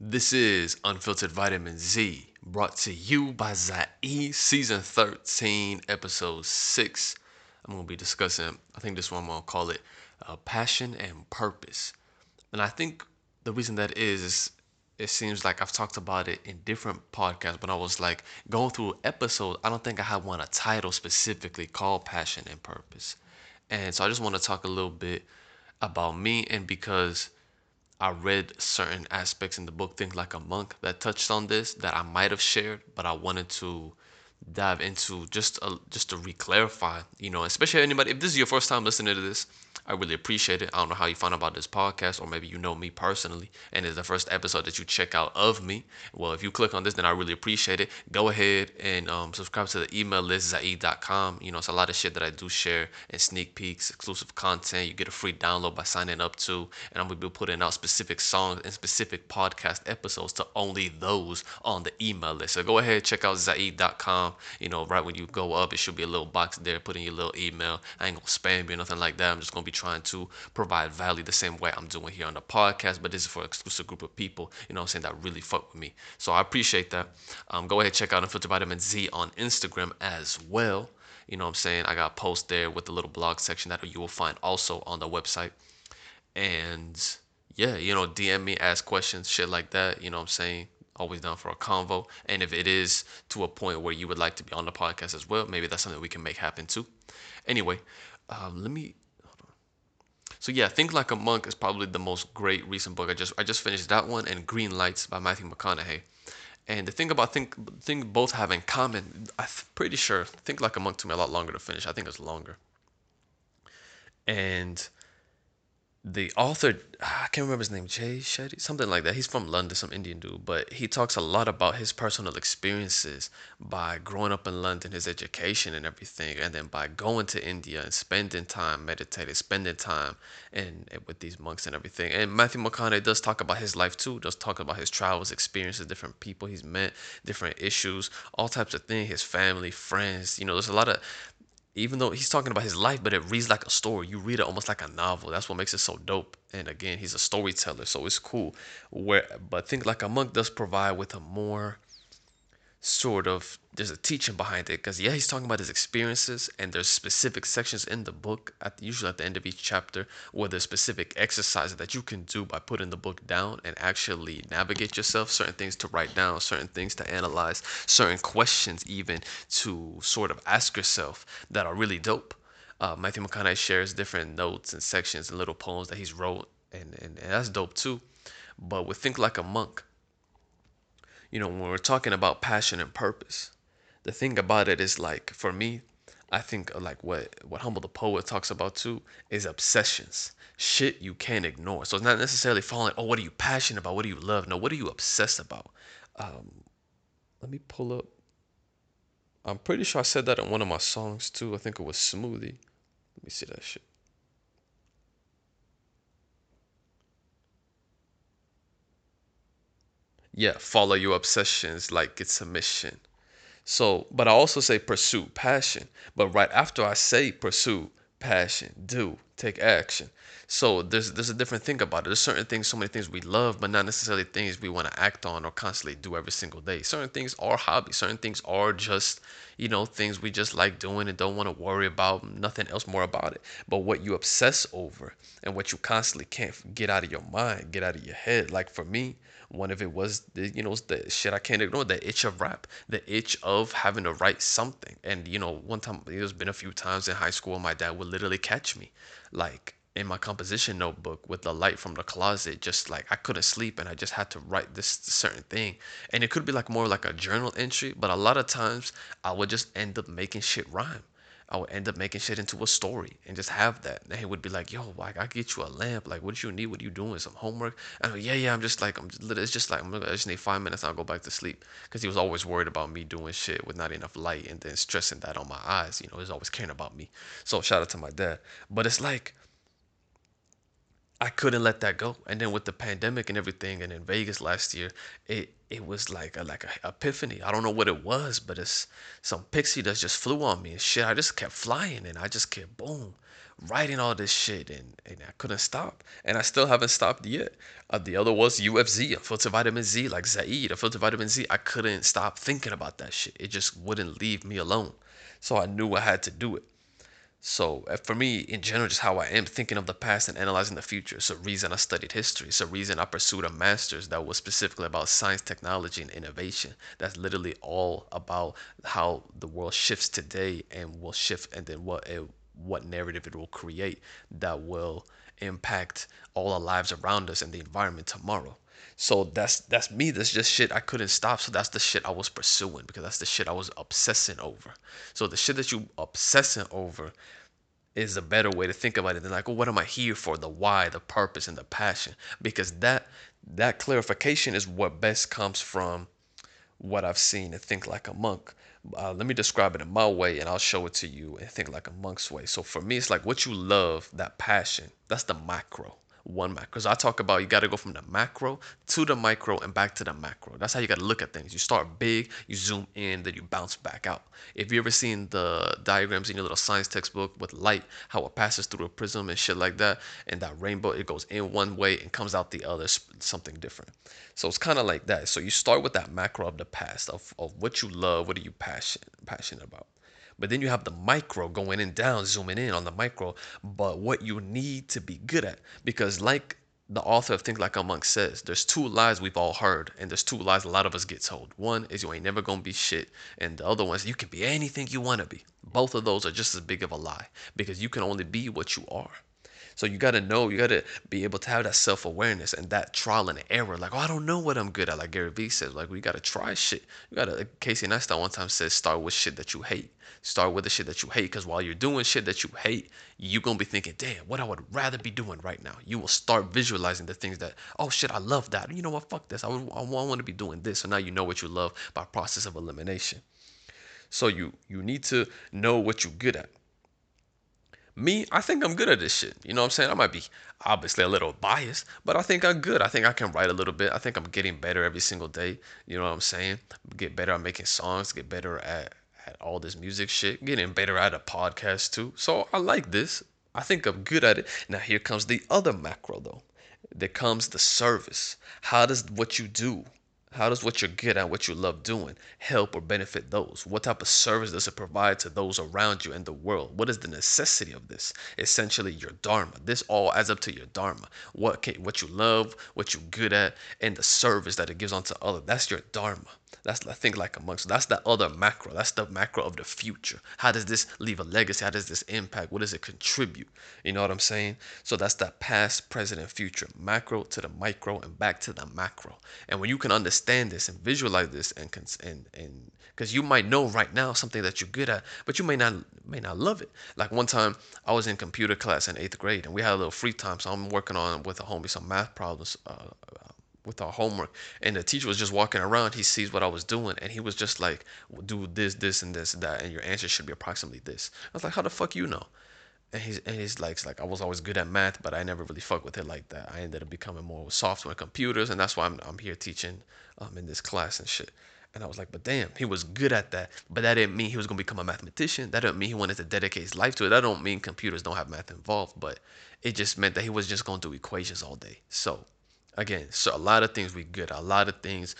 This is Unfiltered Vitamin Z, brought to you by Zaid, season 13, episode 6. I'm going to be discussing, I think this one I'm going to call it uh, Passion and Purpose. And I think the reason that is, is it seems like I've talked about it in different podcasts, but I was like going through episodes. I don't think I have one a title specifically called Passion and Purpose. And so I just want to talk a little bit about me and because I read certain aspects in the book, Think Like a Monk, that touched on this that I might have shared, but I wanted to dive into just a, just to reclarify, you know, especially anybody if this is your first time listening to this, I really appreciate it. I don't know how you found out about this podcast, or maybe you know me personally, and it's the first episode that you check out of me. Well, if you click on this, then I really appreciate it. Go ahead and um, subscribe to the email list, zaid.com. You know, it's a lot of shit that I do share and sneak peeks, exclusive content. You get a free download by signing up to, and I'm going to be putting out specific songs and specific podcast episodes to only those on the email list. So go ahead, check out zaid.com. You know, right when you go up, it should be a little box there. Put in your little email. I ain't going to spam you or nothing like that. I'm just going to be trying to provide value the same way I'm doing here on the podcast, but this is for an exclusive group of people, you know I'm saying, that really fuck with me. So I appreciate that. Um, go ahead, check out Unfiltered Vitamin Z on Instagram as well. You know I'm saying? I got posts there with the little blog section that you will find also on the website. And yeah, you know, DM me, ask questions, shit like that. You know I'm saying? Always down for a convo. And if it is to a point where you would like to be on the podcast as well, maybe that's something we can make happen too. Anyway, um, let me so yeah, Think Like a Monk is probably the most great recent book. I just I just finished that one and Green Lights by Matthew McConaughey. And the thing about think thing both have in common, I'm pretty sure Think Like a Monk took me a lot longer to finish. I think it's longer. And the author ah, I can't remember his name, Jay Shetty, something like that. He's from London, some Indian dude, but he talks a lot about his personal experiences by growing up in London, his education and everything, and then by going to India and spending time meditating, spending time and eh, with these monks and everything. And Matthew McConaughey does talk about his life too. Does talk about his travels, experiences, different people he's met, different issues, all types of things. His family, friends. You know, there's a lot of even though he's talking about his life, but it reads like a story. You read it almost like a novel. That's what makes it so dope. And again, he's a storyteller, so it's cool. Where, but think like a monk does provide with a more sort of there's a teaching behind it because yeah he's talking about his experiences and there's specific sections in the book at usually at the end of each chapter where there's specific exercises that you can do by putting the book down and actually navigate yourself certain things to write down certain things to analyze certain questions even to sort of ask yourself that are really dope. Uh, matthew mcconaughey shares different notes and sections and little poems that he's wrote and, and, and that's dope too. But with think like a monk you know, when we're talking about passion and purpose, the thing about it is like for me, I think like what what Humble the Poet talks about too is obsessions. Shit you can't ignore. So it's not necessarily falling, oh, what are you passionate about? What do you love? No, what are you obsessed about? Um, let me pull up. I'm pretty sure I said that in one of my songs too. I think it was Smoothie. Let me see that shit. Yeah, follow your obsessions like it's a mission. So, but I also say pursue passion. But right after I say pursue passion, do take action. So there's there's a different thing about it. There's certain things, so many things we love, but not necessarily things we want to act on or constantly do every single day. Certain things are hobbies. Certain things are just you know things we just like doing and don't want to worry about nothing else more about it. But what you obsess over and what you constantly can't get out of your mind, get out of your head. Like for me, one of it was the you know the shit I can't ignore the itch of rap, the itch of having to write something. And you know, one time there's been a few times in high school, my dad would literally catch me like in my composition notebook with the light from the closet just like i couldn't sleep and i just had to write this certain thing and it could be like more like a journal entry but a lot of times i would just end up making shit rhyme I would end up making shit into a story and just have that. And he would be like, "Yo, like I get you a lamp. Like, what do you need? What are you doing? Some homework?" And I'm like, "Yeah, yeah. I'm just like, I'm. Just, it's just like I'm. I just need five minutes. I'll go back to sleep." Because he was always worried about me doing shit with not enough light and then stressing that on my eyes. You know, he's always caring about me. So shout out to my dad. But it's like I couldn't let that go. And then with the pandemic and everything, and in Vegas last year, it it was like a like a epiphany. I don't know what it was, but it's some pixie dust just flew on me and shit. I just kept flying and I just kept boom. writing all this shit and, and I couldn't stop. And I still haven't stopped yet. Uh, the other was UVZ, Unfiltered Vitamin Z, like Zaid, Unfiltered Vitamin Z. I couldn't stop thinking about that shit. It just wouldn't leave me alone. So I knew I had to do it. So uh, for me, in general, just how I am thinking of the past and analyzing the future. So reason I studied history. So reason I pursued a master's that was specifically about science, technology, and innovation. That's literally all about how the world shifts today and will shift, and then what it, what narrative it will create that will impact all our lives around us and the environment tomorrow. So that's that's me. That's just shit I couldn't stop. So that's the shit I was pursuing because that's the shit I was obsessing over. So the shit that you obsessing over is a better way to think about it than like, oh, what am I here for? The why, the purpose, and the passion. Because that that clarification is what best comes from what I've seen and think like a monk. Uh, let me describe it in my way and I'll show it to you and think like a monk's way. So for me, it's like what you love, that passion, that's the macro one macro. Because I talk about you got to go from the macro to the micro and back to the macro. That's how you got to look at things. You start big, you zoom in, then you bounce back out. If you ever seen the diagrams in your little science textbook with light, how it passes through a prism and shit like that, and that rainbow, it goes in one way and comes out the other, something different. So it's kind of like that. So you start with that macro of the past, of, of what you love, what are you passionate, passionate about. But then you have the micro going in down, zooming in on the micro, but what you need to be good at. Because, like the author of Think Like a Monk says, there's two lies we've all heard, and there's two lies a lot of us get told. One is you ain't never gonna be shit, and the other one is you can be anything you wanna be. Both of those are just as big of a lie because you can only be what you are. So you got to know, you got to be able to have that self awareness and that trial and error. Like, oh, I don't know what I'm good at. Like Gary Vee says, like, we got to try shit. You got to, Casey Neistat one time says, start with shit that you hate. Start with the shit that you hate. Because while you're doing shit that you hate, you're going to be thinking, damn, what I would rather be doing right now. You will start visualizing the things that, oh shit, I love that. You know what? Fuck this. I, would, I want to be doing this. So now you know what you love by process of elimination. So you you need to know what you're good at. Me, I think I'm good at this shit. You know what I'm saying? I might be obviously a little biased, but I think I'm good. I think I can write a little bit. I think I'm getting better every single day. You know what I'm saying? Get better at making songs, get better at, at all this music shit, getting better at a podcast too. So I like this. I think I'm good at it. Now here comes the other macro though. There comes the service. How does what you do how does what you're good at, what you love doing, help or benefit those? What type of service does it provide to those around you and the world? What is the necessity of this? Essentially, your dharma. This all adds up to your dharma. What can, what you love, what you're good at, and the service that it gives onto others. That's your dharma. That's I think like amongst that's the other macro. That's the macro of the future. How does this leave a legacy? How does this impact? What does it contribute? You know what I'm saying? So that's that past, present, and future. Macro to the micro and back to the macro. And when you can understand this and visualize this and and and because you might know right now something that you're good at, but you may not may not love it. Like one time I was in computer class in eighth grade and we had a little free time, so I'm working on with a homie some math problems. Uh, with our homework and the teacher was just walking around he sees what i was doing and he was just like do this this and this and that and your answer should be approximately this i was like how the fuck you know and he's and he's like, like I was always good at math, but I never really fucked with it like that. I ended up becoming more with software and computers, and that's why I'm I'm here teaching um in this class and shit. And I was like, but damn, he was good at that. But that didn't mean he was gonna become a mathematician. That didn't mean he wanted to dedicate his life to it. That don't mean computers don't have math involved, but it just meant that he was just gonna do equations all day. So again, so a lot of things we good. A lot of things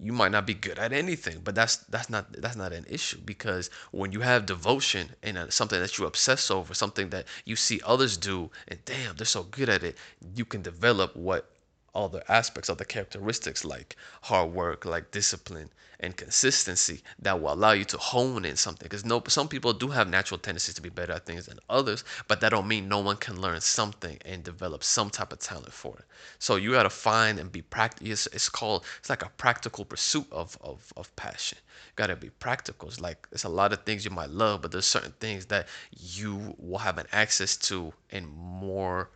you might not be good at anything, but that's that's not that's not an issue because when you have devotion and uh, something that you obsess over, something that you see others do, and damn, they're so good at it, you can develop what other aspects of the characteristics like hard work, like discipline and consistency that will allow you to hone in something. Because no, some people do have natural tendencies to be better at things than others, but that don't mean no one can learn something and develop some type of talent for it. So you gotta find and be practical. It's, it's, called it's like a practical pursuit of of, of passion. Gotta be practical. It's like it's a lot of things you might love, but there's certain things that you will have an access to and more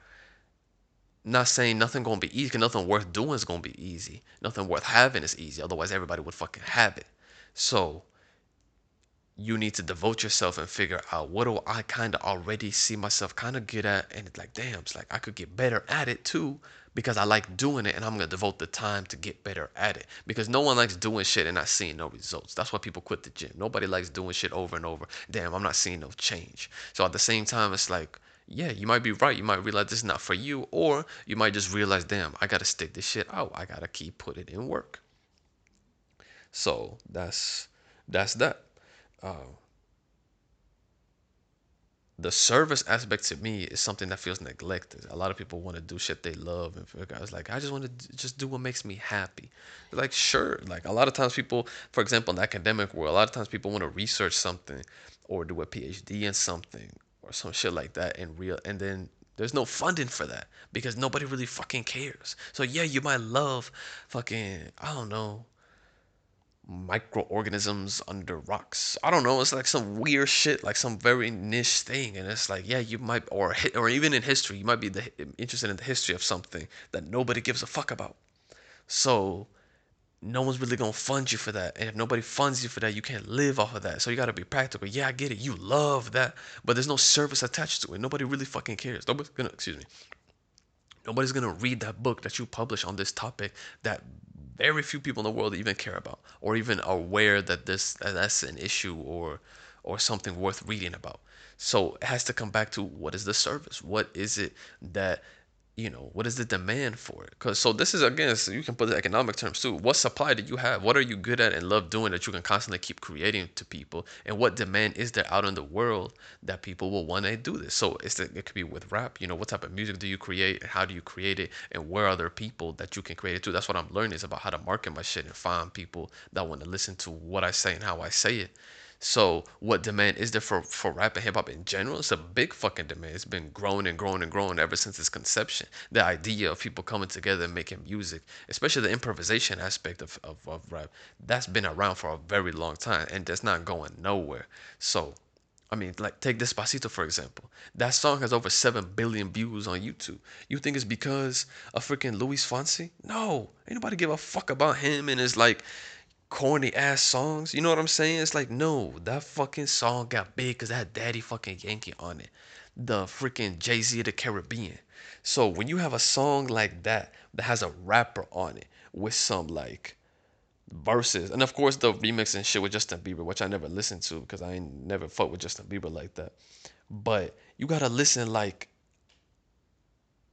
not saying nothing gonna be easy, nothing worth doing is gonna be easy. Nothing worth having is easy. Otherwise, everybody would fucking have it. So you need to devote yourself and figure out what do I kind of already see myself kind of good at, and it's like, damn, it's like I could get better at it too because I like doing it, and I'm gonna devote the time to get better at it. Because no one likes doing shit and not seeing no results. That's why people quit the gym. Nobody likes doing shit over and over. Damn, I'm not seeing no change. So at the same time, it's like yeah, you might be right. You might realize this is not for you, or you might just realize, damn, I gotta stick this shit out. I gotta keep putting in work. So that's that's that. Uh, the service aspect to me is something that feels neglected. A lot of people want to do shit they love, and for guys like I just want to just do what makes me happy. Like sure, like a lot of times people, for example, in the academic world, a lot of times people want to research something or do a PhD in something or some shit like that in real, and then there's no funding for that because nobody really fucking cares. So yeah, you might love fucking I don't know microorganisms under rocks. I don't know. It's like some weird shit, like some very niche thing, and it's like, yeah, you might, or or even in history, you might be the, interested in the history of something that nobody gives a fuck about. So no one's really gonna fund you for that, and if nobody funds you for that, you can't live off of that. So you gotta be practical. Yeah, I get it. You love that, but there's no service attached to it. Nobody really fucking cares. Nobody's gonna, excuse me. Nobody's gonna read that book that you publish on this topic that very few people in the world even care about or even aware that this that that's an issue or or something worth reading about. So it has to come back to what is the service? What is it that you know what is the demand for it? Because so this is again so you can put the economic terms too. What supply do you have? What are you good at and love doing that you can constantly keep creating to people? And what demand is there out in the world that people will want to do this? So it's it could be with rap you know what type of music do you create? And how do you create it? And where are there people that you can create it to? That's what i'm learning is about how to market my shit and find people that want to listen to what i say and how i say it so what demand is there for, for rap and hip hop in general? It's a big fucking demand. It's been growing and growing and growing ever since its conception. The idea of people coming together and making music, especially the improvisation aspect of, of, of rap, that's been around for a very long time and that's not going nowhere. So I mean, like take Despacito for example. That song has over seven billion views on YouTube. You think it's because of freaking Luis Fonsi? No, ain't nobody give a fuck about him and his like corny ass songs. You know what I'm saying? It's like, no, that fucking song got big because that Daddy fucking Yankee on it. The freaking Jay Z of the Caribbean. So when you have a song like that that has a rapper on it with some like verses, and of course the remix and shit with Justin Bieber, which I never listened to because I ain't never fucked with Justin Bieber like that. But you gotta listen like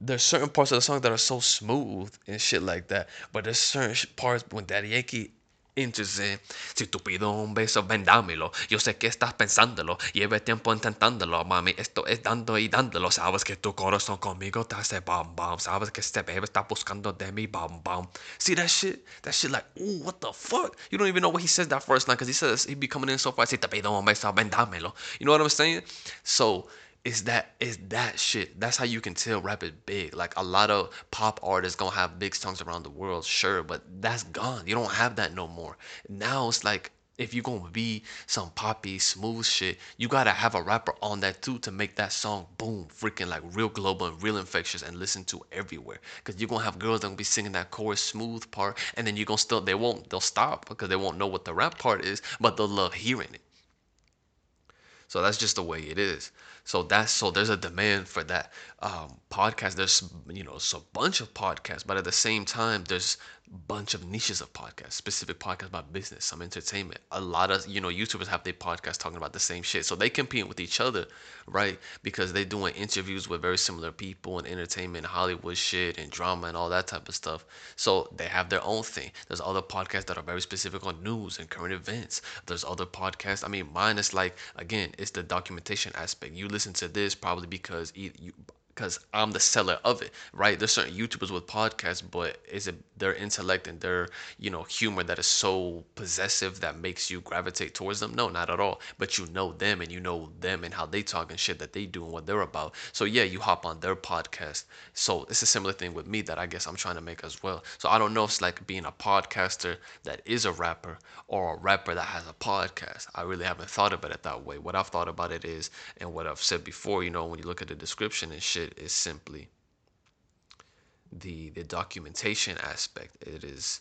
there's certain parts of the song that are so smooth and shit like that. But there's certain parts when Daddy Yankee Entonces, si tú pides un beso, vendámelo. Yo sé que estás pensándolo. Lleve tiempo intentándolo, mami. Esto es dando y dándolo. Sabes que tu corazón conmigo te hace bam bam. Sabes que este bebé está buscando de mi bam bam. See that shit? That shit like, ooh, what the fuck? You don't even know what he says that first line because he says he be coming in so far. Si te pido un beso, vendámelo. You know what I'm saying? So, is that is that shit. That's how you can tell rap is big. Like a lot of pop artists gonna have big songs around the world, sure, but that's gone. You don't have that no more. Now it's like if you're gonna be some poppy smooth shit, you gotta have a rapper on that too to make that song boom, freaking like real global and real infectious and listen to everywhere. Cause you're gonna have girls that gonna be singing that chorus smooth part, and then you're gonna still they won't they'll stop because they won't know what the rap part is, but they'll love hearing it. So that's just the way it is. So that's so there's a demand for that um, podcast. There's you know a bunch of podcasts, but at the same time there's bunch of niches of podcasts, specific podcasts about business, some entertainment. A lot of you know YouTubers have their podcasts talking about the same shit, so they compete with each other, right? Because they're doing interviews with very similar people in entertainment, Hollywood shit, and drama and all that type of stuff. So they have their own thing. There's other podcasts that are very specific on news and current events. There's other podcasts. I mean, mine is like again, it's the documentation aspect. You listen to this probably because you because I'm the seller of it, right? There's certain YouTubers with podcasts, but is it their intellect and their, you know, humor that is so possessive that makes you gravitate towards them? No, not at all. But you know them and you know them and how they talk and shit that they do and what they're about. So yeah, you hop on their podcast. So it's a similar thing with me that I guess I'm trying to make as well. So I don't know if it's like being a podcaster that is a rapper or a rapper that has a podcast. I really haven't thought about it that way. What I've thought about it is, and what I've said before, you know, when you look at the description and shit, it is simply the the documentation aspect. It is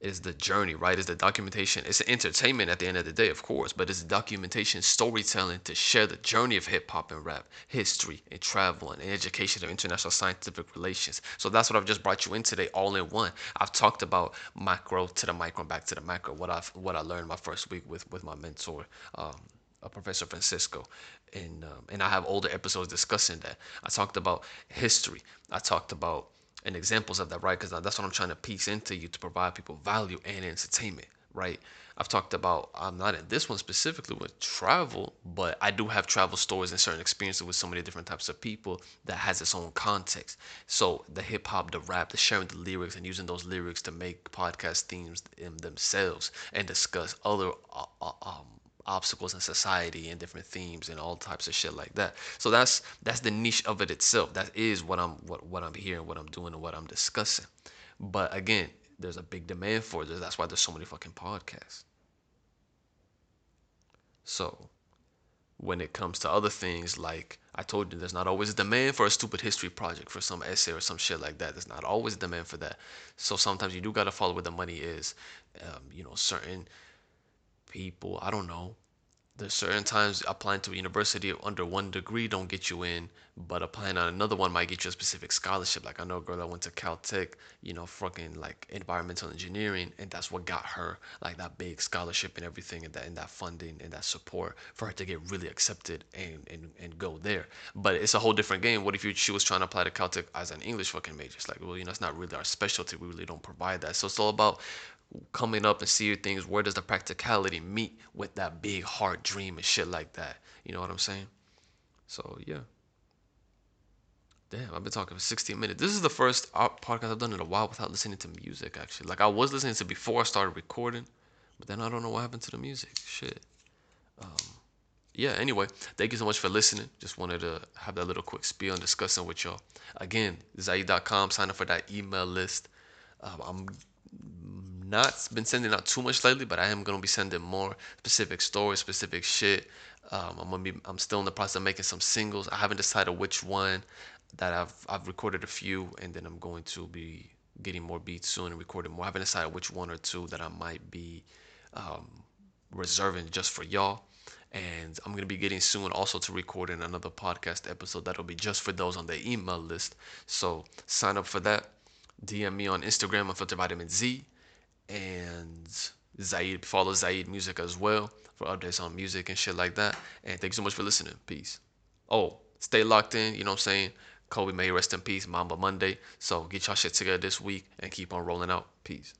is the journey, right? Is the documentation. It's entertainment at the end of the day, of course, but it's documentation, storytelling to share the journey of hip hop and rap, history and travel and education of international scientific relations. So that's what I've just brought you in today, all in one. I've talked about macro to the micro, and back to the macro. What I've what I learned my first week with with my mentor. Um, uh, Professor Francisco, and um, and I have older episodes discussing that. I talked about history. I talked about and examples of that, right? Because that's what I'm trying to piece into you to provide people value and entertainment, right? I've talked about I'm not in this one specifically with travel, but I do have travel stories and certain experiences with so many different types of people that has its own context. So the hip hop, the rap, the sharing the lyrics and using those lyrics to make podcast themes in themselves and discuss other uh, uh, um, obstacles in society and different themes and all types of shit like that. So that's that's the niche of it itself. That is what I'm what what I'm hearing, what I'm doing, and what I'm discussing. But again, there's a big demand for it. That's why there's so many fucking podcasts. So when it comes to other things, like I told you, there's not always a demand for a stupid history project for some essay or some shit like that. There's not always a demand for that. So sometimes you do gotta follow where the money is. Um, you know, certain people, I don't know, there's certain times applying to a university under one degree don't get you in, but applying on another one might get you a specific scholarship. Like I know a girl that went to Caltech, you know, fucking like environmental engineering, and that's what got her like that big scholarship and everything, and that and that funding and that support for her to get really accepted and and, and go there. But it's a whole different game. What if you she was trying to apply to Caltech as an English fucking major? It's like, well, you know, it's not really our specialty. We really don't provide that. So it's all about coming up and see things where does the practicality meet with that big hard dream and shit like that? You know what i'm saying? So yeah. Damn i've been talking for 16 minutes. This is the first podcast i've done in a while without listening to music actually. Like i was listening to before i started recording but then i don't know what happened to the music. Shit. Um, yeah anyway thank you so much for listening. Just wanted to have that little quick spiel and discussing with y'all. Again zaid.com sign up for that email list. Um, i'm not been sending out too much lately, but I am gonna be sending more specific stories, specific shit. Um, I'm gonna be. I'm still in the process of making some singles. I haven't decided which one that I've I've recorded a few, and then I'm going to be getting more beats soon and recording more. I haven't decided which one or two that I might be um, reserving just for y'all. And I'm gonna be getting soon also to recording another podcast episode that'll be just for those on the email list. So sign up for that. DM me on Instagram Unfiltered Vitamin Z and Zaid follow Zaid Music as well for updates on music and shit like that. And thank you so much for listening. Peace. Oh, stay locked in. You know what I'm saying? Kobe may rest in peace. Mamba Monday. So get y'all shit together this week and keep on rolling out. Peace.